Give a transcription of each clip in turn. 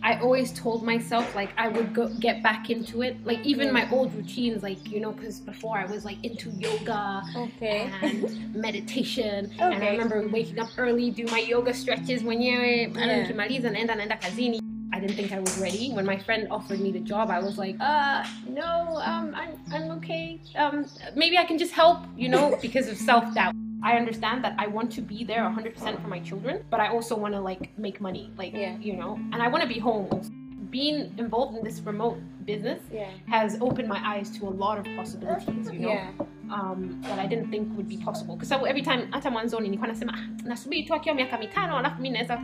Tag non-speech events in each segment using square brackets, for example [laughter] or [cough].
I always told myself like I would go get back into it. Like even my old routines, like you know, because before I was like into yoga Okay. and [laughs] meditation, and I remember waking up early, do my yoga stretches when yeah. nikimaliza naenda naenda kazini. I didn't think I was ready. When my friend offered me the job, I was like, uh, no, um, I'm, I'm okay. Um, maybe I can just help, you know, because of self doubt. I understand that I want to be there 100% for my children, but I also want to like make money, like, Yeah. you know, and I want to be home. Also. Being involved in this remote business Yeah. has opened my eyes to a lot of possibilities, you know, Yeah. um, that I didn't think would be possible. Because every time, hata mwanzoni nilikuwa nasema ah, nasubiri tu akiwa miaka mitano alafu mi naweza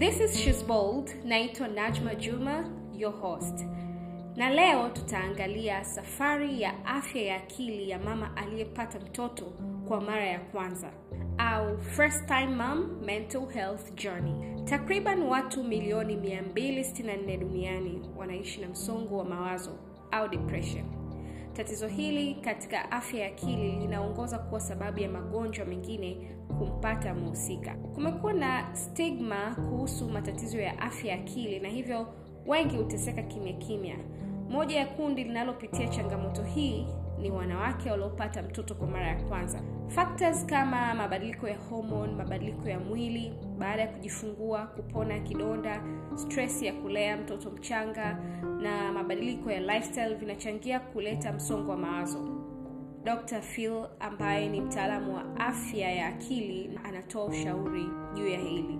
This is She's Bold. Naitwa Najma Juma, your host. Na leo tutaangalia safari ya afya ya akili ya mama aliyepata mtoto kwa mara ya kwanza au first time mom mental health journey. Takriban watu milioni 264 duniani wanaishi na msongo wa mawazo au depression. Tatizo hili katika afya ya akili linaongoza kuwa sababu ya magonjwa mengine kumpata mhusika. Kumekuwa na stigma kuhusu matatizo ya afya ya akili na hivyo wengi huteseka kimya kimya. Moja ya kundi linalopitia changamoto hii ni wanawake waliopata mtoto kwa mara ya kwanza. Factors kama mabadiliko ya hormone, mabadiliko ya mwili baada ya kujifungua, kupona kidonda, stress ya kulea mtoto mchanga na mabadiliko ya lifestyle vinachangia kuleta msongo wa mawazo. Dr. Phil ambaye ni mtaalamu wa afya ya akili anatoa ushauri juu ya hili.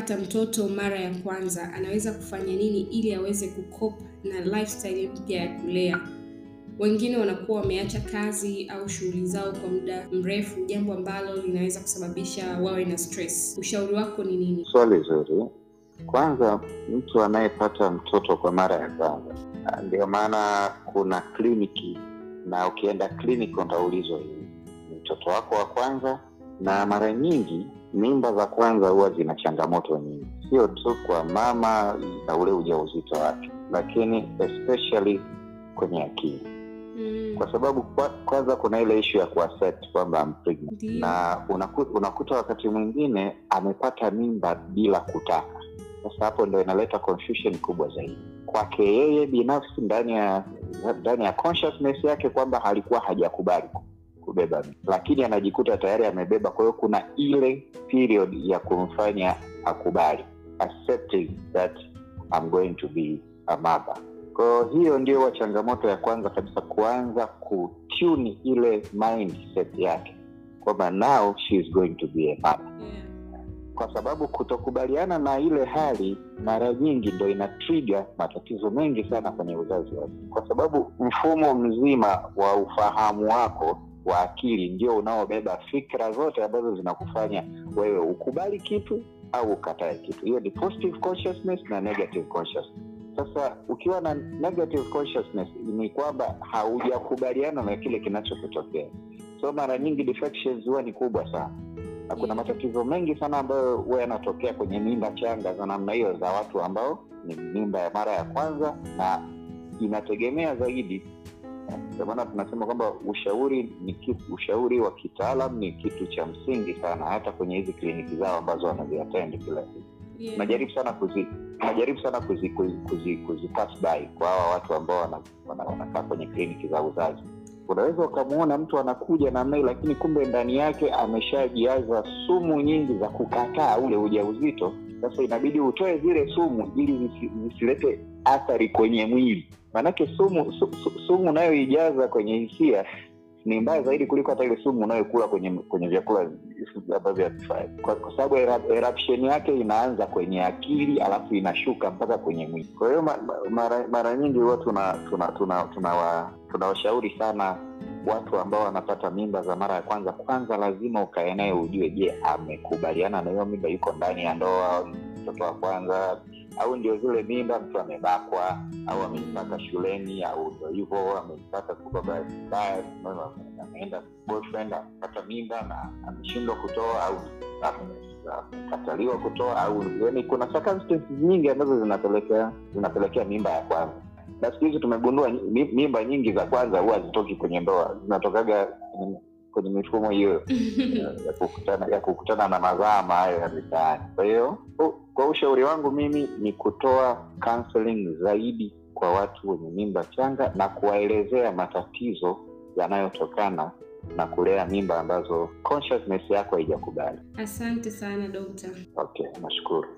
Aliyepata mtoto mara ya kwanza anaweza kufanya nini ili aweze kukopa na lifestyle mpya ya kulea? Wengine wanakuwa wameacha kazi au shughuli zao kwa muda mrefu, jambo ambalo linaweza kusababisha wawe na stress. Ushauri wako ni nini? Swali zuri. Kwanza, mtu anayepata mtoto kwa mara ya kwanza, ndio maana kuna kliniki, na ukienda kliniki utaulizwa hivi, mtoto wako wa kwanza? Na mara nyingi mimba za kwanza huwa zina changamoto nyingi, sio tu kwa mama na ule ujauzito wake, lakini especially kwenye akili, Mm, kwa sababu kwa, kwanza kuna ile ishu ya kuaccept kwamba pregnant. Na unakuta, unakuta wakati mwingine amepata mimba bila kutaka. Sasa hapo ndo inaleta confusion kubwa zaidi. Kwake yeye binafsi, ndani ya ndani ya consciousness yake kwamba alikuwa hajakubali. ku- kubeba lakini anajikuta tayari amebeba. Kwa hiyo kuna ile period ya kumfanya akubali, accepting that I'm going to be a mother. Kwa hiyo ndio changamoto ya kwanza kabisa, kuanza kutune ile mindset yake kwamba now she is going to be a mother Yeah. kwa sababu kutokubaliana na ile hali mara nyingi ndo ina trigger matatizo mengi sana kwenye uzazi wake, kwa sababu mfumo mzima wa ufahamu wako wa akili ndio unaobeba fikra zote ambazo zinakufanya wewe ukubali kitu au ukatae kitu. Hiyo ni positive consciousness na negative consciousness. Sasa ukiwa na negative consciousness ni kwamba haujakubaliana na kile kinachokutokea, so mara nyingi huwa ni kubwa sana na kuna matatizo mengi sana ambayo huwa yanatokea kwenye mimba changa za namna hiyo za watu ambao ni mimba ya mara ya kwanza, na inategemea zaidi. Ndio maana tunasema kwamba ushauri ni kitu, ushauri wa kitaalam ni kitu cha msingi sana, hata kwenye hizi kliniki zao ambazo wanaziatendi kila siku. Yeah. najaribu sana kuzi najaribu sana kuzi, kuzi, kuzi, kuzi pass by kwa hawa watu ambao wana- wana- wanakaa kwenye kliniki za uzazi. Unaweza ukamwona mtu anakuja namna hii lakini kumbe ndani yake ameshajiaza sumu nyingi za kukataa ule ujauzito sasa inabidi utoe zile sumu ili zisilete athari kwenye mwili. Maanake sumu su, su, sumu unayoijaza kwenye hisia ni mbaya zaidi kuliko hata ile sumu unayokula kwenye kwenye vyakula ambavyo havifai. Kwa, kwa sababu eruption yake inaanza kwenye akili alafu inashuka mpaka kwenye mwili. Kwa hiyo ma, ma- mara, mara nyingi huwa tuna tuna, tuna, tuna, tuna tunawashauri sana watu ambao wanapata mimba za mara ya kwanza kwanza lazima ukae naye ujue je amekubaliana na hiyo mimba yuko ndani ya ndoa mtoto wa kwanza au ndio zile mimba mtu amebakwa au ameipata shuleni au ndo hivyo ameipata kwa bahati ameenda amepata mimba na ameshindwa kutoa au ame- amekataliwa kutoa au yani kuna nyingi ambazo zinapelekea zinapelekea mimba ya kwanza na siku hizi tumegundua mimba nyingi za kwanza huwa hazitoki kwenye ndoa. Zinatokaga kwenye- mifumo hiyo [laughs] ya kukutana ya kukutana na mazama hayo ya mitaani. Kwa hiyo kwa ushauri wangu mimi ni kutoa counseling zaidi kwa watu wenye mimba changa na kuwaelezea matatizo yanayotokana na kulea mimba ambazo consciousness yako haijakubali. Asante sana dokta. Okay nashukuru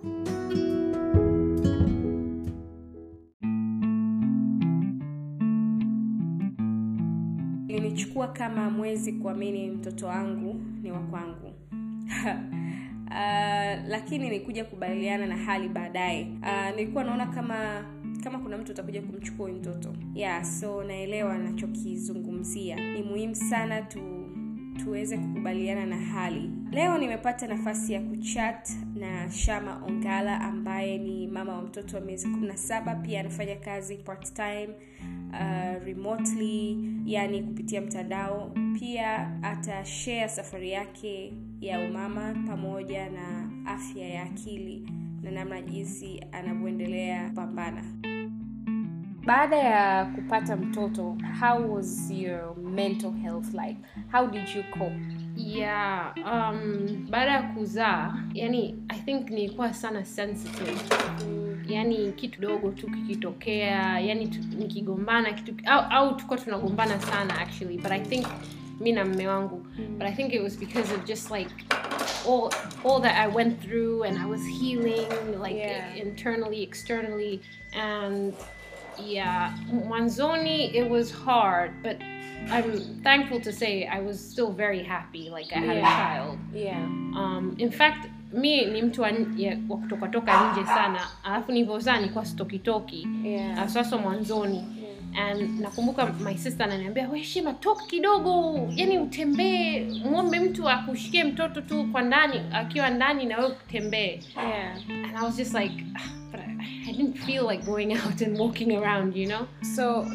ilinichukua kama mwezi kuamini mtoto wangu ni wa kwangu. Uh, [laughs] lakini nilikuja kubadiliana na hali baadaye. Uh, nilikuwa naona kama kama kuna mtu atakuja kumchukua huyu mtoto. Yeah so naelewa nachokizungumzia ni muhimu sana tu tuweze kukubaliana na hali. Leo nimepata nafasi ya kuchat na shama ongala ambaye ni mama wa mtoto wa miezi 17 pia anafanya kazi part time uh, remotely yani kupitia mtandao. Pia atashare safari yake ya umama pamoja na afya ya akili na namna jinsi anavyoendelea kupambana baada ya kupata mtoto how was your mental health like? How did you cope? Yeah um, baada ya kuzaa yani i think nilikuwa sana sensitive yani kitu dogo tu kikitokea yani tu, nikigombana kitu au, au tukuwa tunagombana sana actually but i think mi na mme wangu. But i think it was because of just like all all that i went through and i was healing like Yeah. internally externally and yeah mwanzoni it was hard but i'm thankful to say i was still very happy like i had Yeah. a child. Yeah. Um, in fact mi ni mtu wa kutokatoka nje sana alafu nilivyozaa nilikuwa sitokitoki yeah yeah. sasa mwanzoni and nakumbuka my sister ananiambia "We, heshima toka kidogo yani utembee mwombe mtu akushikie mtoto tu kwa ndani akiwa ndani na wewe utembee. Yeah. And i was just like "Ah, but I, didn't feel like going [laughs] out and walking around you know? So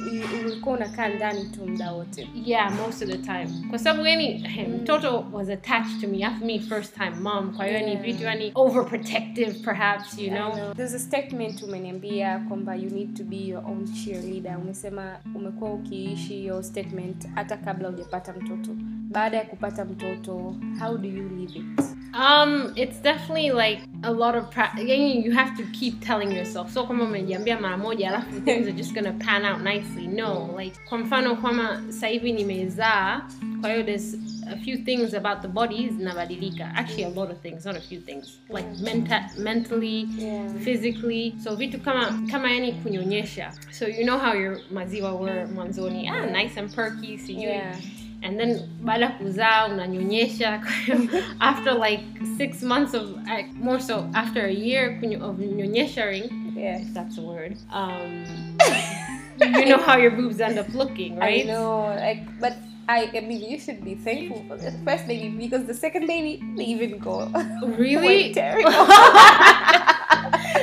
ulikuwa unakaa ndani tu muda wote? Yeah most of the time. Kwa sababu yani mtoto was attached to me. After me first time mom kwa hiyo ni vitu yani overprotective perhaps you know know. There's a statement umeniambia kwamba you need to be your own cheerleader. Umesema umekuwa ukiishi hiyo statement hata kabla hujapata mtoto. Baada ya kupata mtoto how do you live it Um, it's definitely like a lot of practice. you have to keep telling yourself. So kama umejiambia mara moja alafu [laughs] things are just gonna pan out nicely. No, like kwa mfano kama sasa hivi nimezaa, kwa hiyo there's a few things about the body zinabadilika. Actually a lot of things, not a few things. Like menta- mentally, Yeah. physically. So vitu kama kama yani kunyonyesha. So you know how your maziwa were mwanzoni, ah nice and perky, sijui yeah and then baada ya kuzaa unanyonyesha [laughs] after like six months of like, more so after a year of nyonyeshering yeah. If that's a word. Um, you know how your boobs end up looking right? I know like but I, I mean you should be thankful for the first baby because the second baby they even go. [laughs] Really? Terrible. [laughs]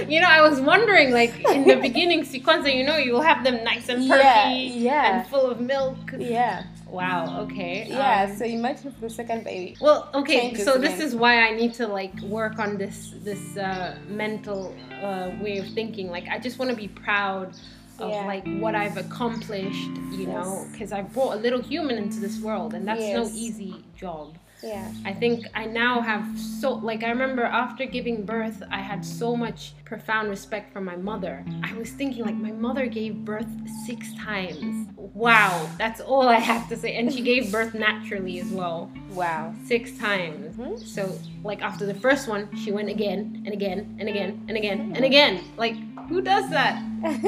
You know i was wondering like in the beginning sequenza you know you'll have them nice and perky Yeah, yeah. and full of milk. Yeah wow okay yeah um, so imagine for the second baby Well, okay, changes so this again. is why I need to like work on this this uh, mental uh, way of thinking. Like, I just want to be proud of Yeah. like what I've accomplished, you know, because I brought a little human into this world, and that's no easy job. Yeah I think I now have so like I remember after giving birth, I had so much profound respect for my mother. I was thinking like my mother gave birth six times. Wow, that's all I have to say. And she gave birth naturally as well wow six times. Mhm. So like after the first one, she went again and again and again and again and again. Like who does that?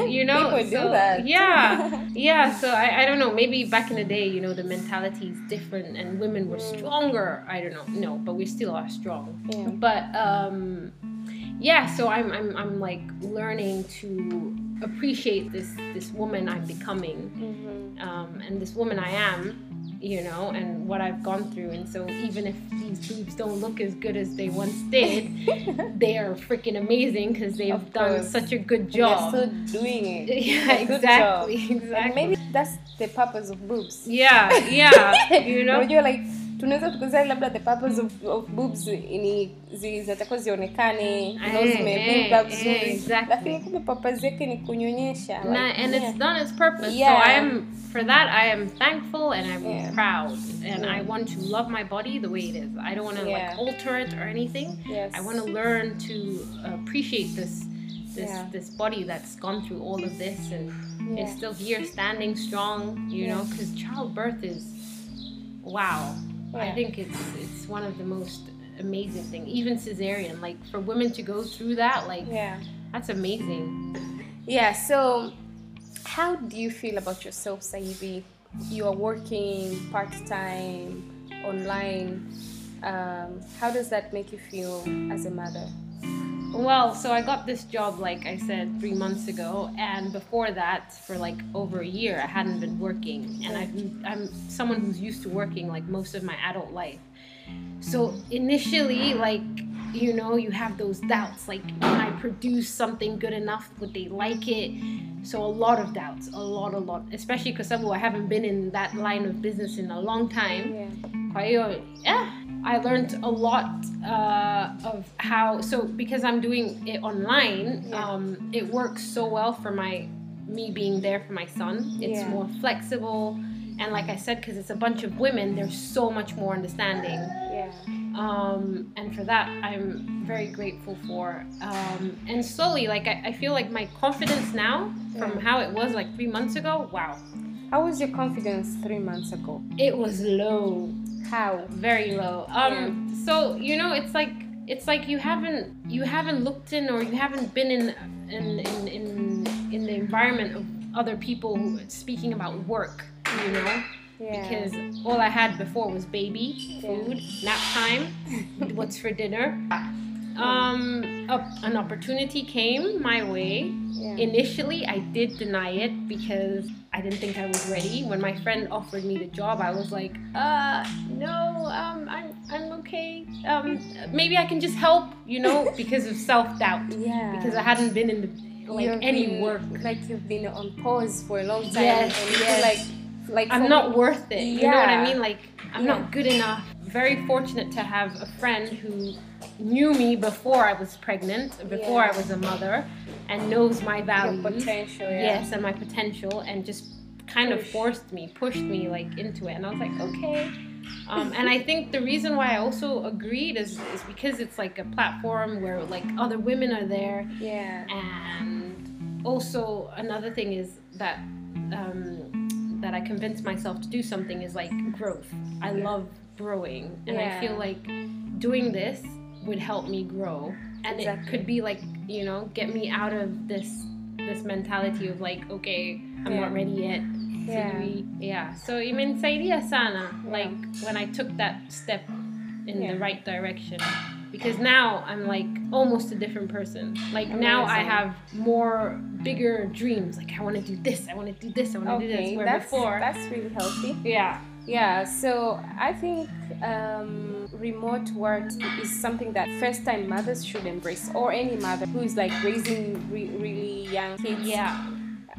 You [laughs] know? People do that. Yeah. [laughs] Yeah. So I, I don't know. Maybe back in the day, you know, the mentality is different and women were stronger. I don't know. No, but we still are strong. yeah But um yeah, so I'm I'm I'm like learning to appreciate this this woman I'm becoming Mhm. um, and this woman I am. You know, and what I've gone through. And so even if these boobs don't look as good as they once [laughs] did, they are freaking amazing because they've Of done course. such a good you're job. still doing it. [laughs] yeah, exactly, exactly. And maybe that's the purpose of boobs. yeah, [laughs] yeah, you know. unajua like tunaweza tukuzali labda the purpose of, of boobs ni zi- zinatakiwa zionekane know, Eh, zimevimba eh, vizuri lakini kumbe purpose yake ni kunyonyesha and, yeah. it's done its purpose. Yeah. So I am for that. I am thankful and I'm Yeah. proud, and Yeah. I want to love my body the way it is. I don't want to Yeah. like alter it or anything. yes. I want to learn to appreciate this this Yeah. this body that's gone through all of this and Yeah. it's still here standing strong. You know, because childbirth is wow. I think it's it's one of the most amazing thing. Even cesarean, like for women to go through that, like yeah that's amazing. yeah so how do you feel about yourself Saivi? you are working part-time online um, how does that make you feel as a mother Well, so I got this job, like I said, three months ago, and before that, for like over a year, I hadn't been working, and I've, I'm someone who's used to working like most of my adult life. So initially, like you know, you have those doubts, like can I produce something good enough? Would they like it? So a lot of doubts, a lot, a lot, especially because I haven't been in that line of business in a long time. yeah I learned a lot uh, of how. So because I'm doing it online, Yeah. um, it works so well for my me being there for my son. It's Yeah. more flexible, and like I said, because it's a bunch of women, there's so much more understanding. yeah Um, and for that, I'm very grateful for. Um, and slowly, like I, I feel like my confidence now, from Yeah. how it was like three months ago, wow, how was your confidence three months ago it was low. How very low. Um so you know it's like it's like you haven't you haven't looked in or you haven't been in in in in, in the environment of other people who, speaking about work you know? Yeah. Because all i had before was baby Yeah. food nap time [laughs] what's for dinner um a, an opportunity came my way yeah Initially, I did deny it because I didn't think I was ready. When my friend offered me the job, I was like, uh, no, um, I'm, I'm okay. Um, maybe I can just help, you know, [laughs] because of self doubt. yeah Because I hadn't been in the, like You've any been- work. like you've been on pause for a long time Yes, and yes. like like I'm not me- worth it. You know what I mean? Like, I'm Yeah. not good enough. Very fortunate to have a friend who knew me before I was pregnant, before Yeah. I was a mother, and knows my your potential yeah. yes and my potential and just kind of forced me pushed me like into it. And i was like okay. Um, and i think the reason why i also agreed is, is because it's like a platform where like other women are there. Yeah. And also another thing is that um, that i convinced myself to do something is like growth. I love growing. And i feel like doing this would help me grow. And it could be like you know get me out of this this mentality of like okay i'm Yeah. not ready yet. Yeah. So Sijui- yeah so imenisaidia sana like when i took that step in Yeah. the right direction. Because now i'm like almost a different person. Like now i have more bigger dreams. Like i want to do this i want to do this i want to do this. Where that's before that's really healthy. Yeah yeah so i think um, remote work is something that first time mothers should embrace or any mother who is like raising re- really young kids. Yeah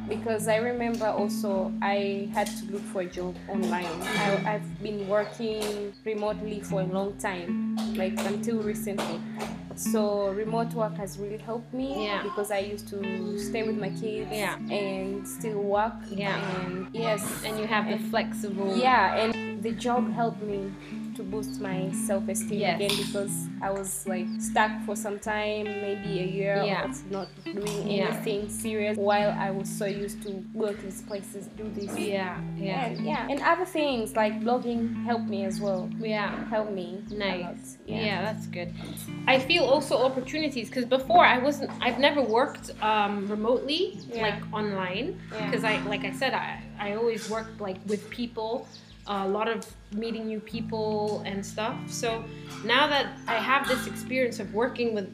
because I remember also I had to look for a job online. I, I've been working remotely for a long time, like until recently. So remote work has really helped me Yeah. because I used to stay with my kids Yeah. and still work. Yeah. And yes, and you have the flexible yeah, and the job helped me to boost my self-esteem Yes. again because I was like stuck for some time, maybe a year Yeah. of not doing Yeah. anything serious while I was so used to go to these places, do this. yeah yeah And, yeah, and other things like blogging helped me as well. yeah Helped me. Nice. Yeah. that's good. I feel also opportunities because before I wasn't. I've never worked um, remotely, Yeah. like online, Yeah. because I, like I said, I I always worked like with people, a lot of meeting new people and stuff. So now that I have this experience of working with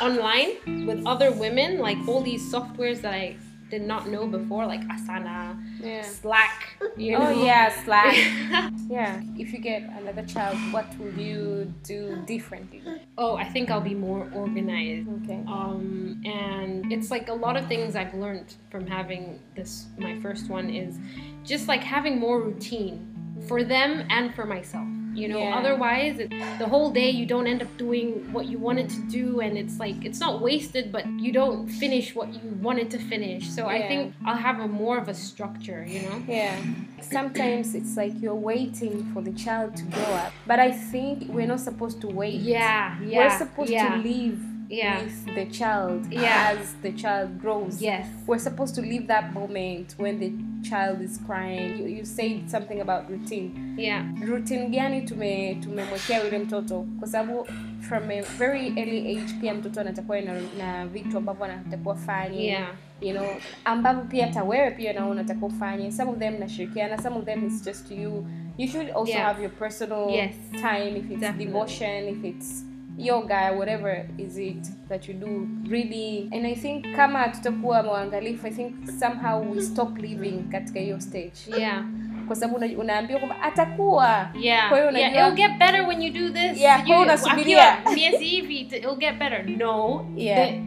online with other women, like all these softwares that I did not know before, like Asana, Yeah. Slack. You oh, know? Oh yeah, Slack. [laughs] yeah. If you get another child, what will you do differently? oh, I think I'll be more organized. Okay. um, and it's like a lot of things I've learned from having this. My first one is just like having more routine for them and for myself. You know, Yeah. otherwise, it, the whole day you don't end up doing what you wanted to do, and it's like it's not wasted, but you don't finish what you wanted to finish. So I think I'll have a more of a structure. You know. Yeah. Sometimes it's like you're waiting for the child to grow up, but I think we're not supposed to wait. Yeah, yeah. We're supposed yeah. to live Yeah. with the child Yeah. as the child grows. Yes. We're supposed to leave that moment when the child is crying. You, you said something about routine. Yeah. routine gani tume tumemwekea yule mtoto kwa sababu from a very early age pia mtoto anatakuwa na, na vitu ambavyo anatakuwa fanye Yeah. you know ambavyo pia hata wewe pia naona unatakiwa ufanye some of them nashirikiana some of them is just you you should also Yeah. have your personal Yes. time if it's Definitely. devotion if it's yoga whatever is it that you do really and i think kama tutakuwa mwangalifu i think somehow we stop living katika hiyo stage Yeah. kwa sababu una- unaambiwa kwamba atakuwa Yeah. kwa hiyo yeah. it'll get better when you do this. Yeah, kwa unasubiria. miezi hivi, it- it'll get better. No. Yeah. The-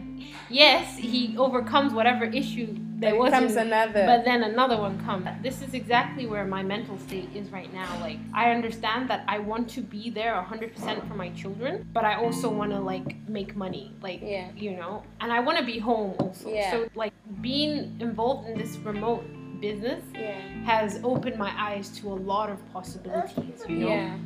yes, he overcomes whatever issue there was. comes another. But then another one comes. This is exactly where my mental state is right now. Like I understand that I want to be there 100% for my children, but I also want to like make money. Like Yeah. you know, and I want to be home also. Yeah. So like being involved in this remote business yeah has opened my eyes to a lot of possibilities, you know, yeah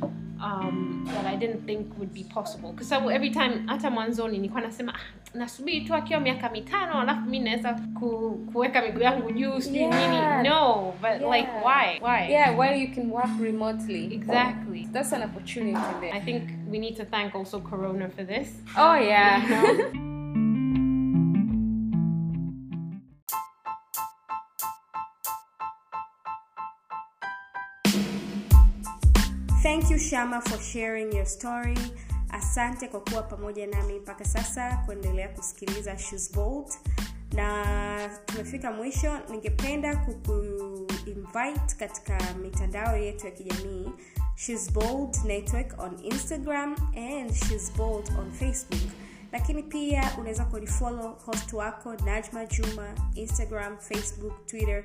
um, that I didn't think would be possible. Kwa sababu every time hata mwanzoni nilikuwa nasema ah, nasubiri tu akiwa miaka mitano alafu mi naweza ku, kuweka miguu yangu juu sijui Yeah. nini. No, but like why? Why? yeah while you can work remotely Exactly. that's an opportunity there I think we need to thank also Corona for this. oh yeah [laughs] You Shama for sharing your story. Asante kwa kuwa pamoja nami mpaka sasa kuendelea kusikiliza Shoes Bold. Na tumefika mwisho, ningependa kukuinvite katika mitandao yetu ya kijamii She's Bold Network on Instagram and She's Bold on Facebook. Lakini pia unaweza kulifollow host wako Najma Juma Instagram, Facebook, Twitter.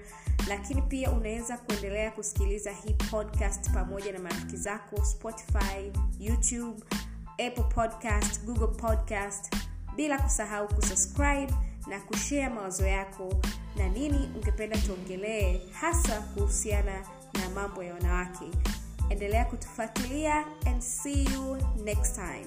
Lakini pia unaweza kuendelea kusikiliza hii podcast pamoja na marafiki zako Spotify, YouTube, Apple Podcast, Google Podcast, bila kusahau kusubscribe na kushea mawazo yako na nini ungependa tuongelee hasa kuhusiana na mambo ya wanawake. Endelea kutufuatilia and see you next time.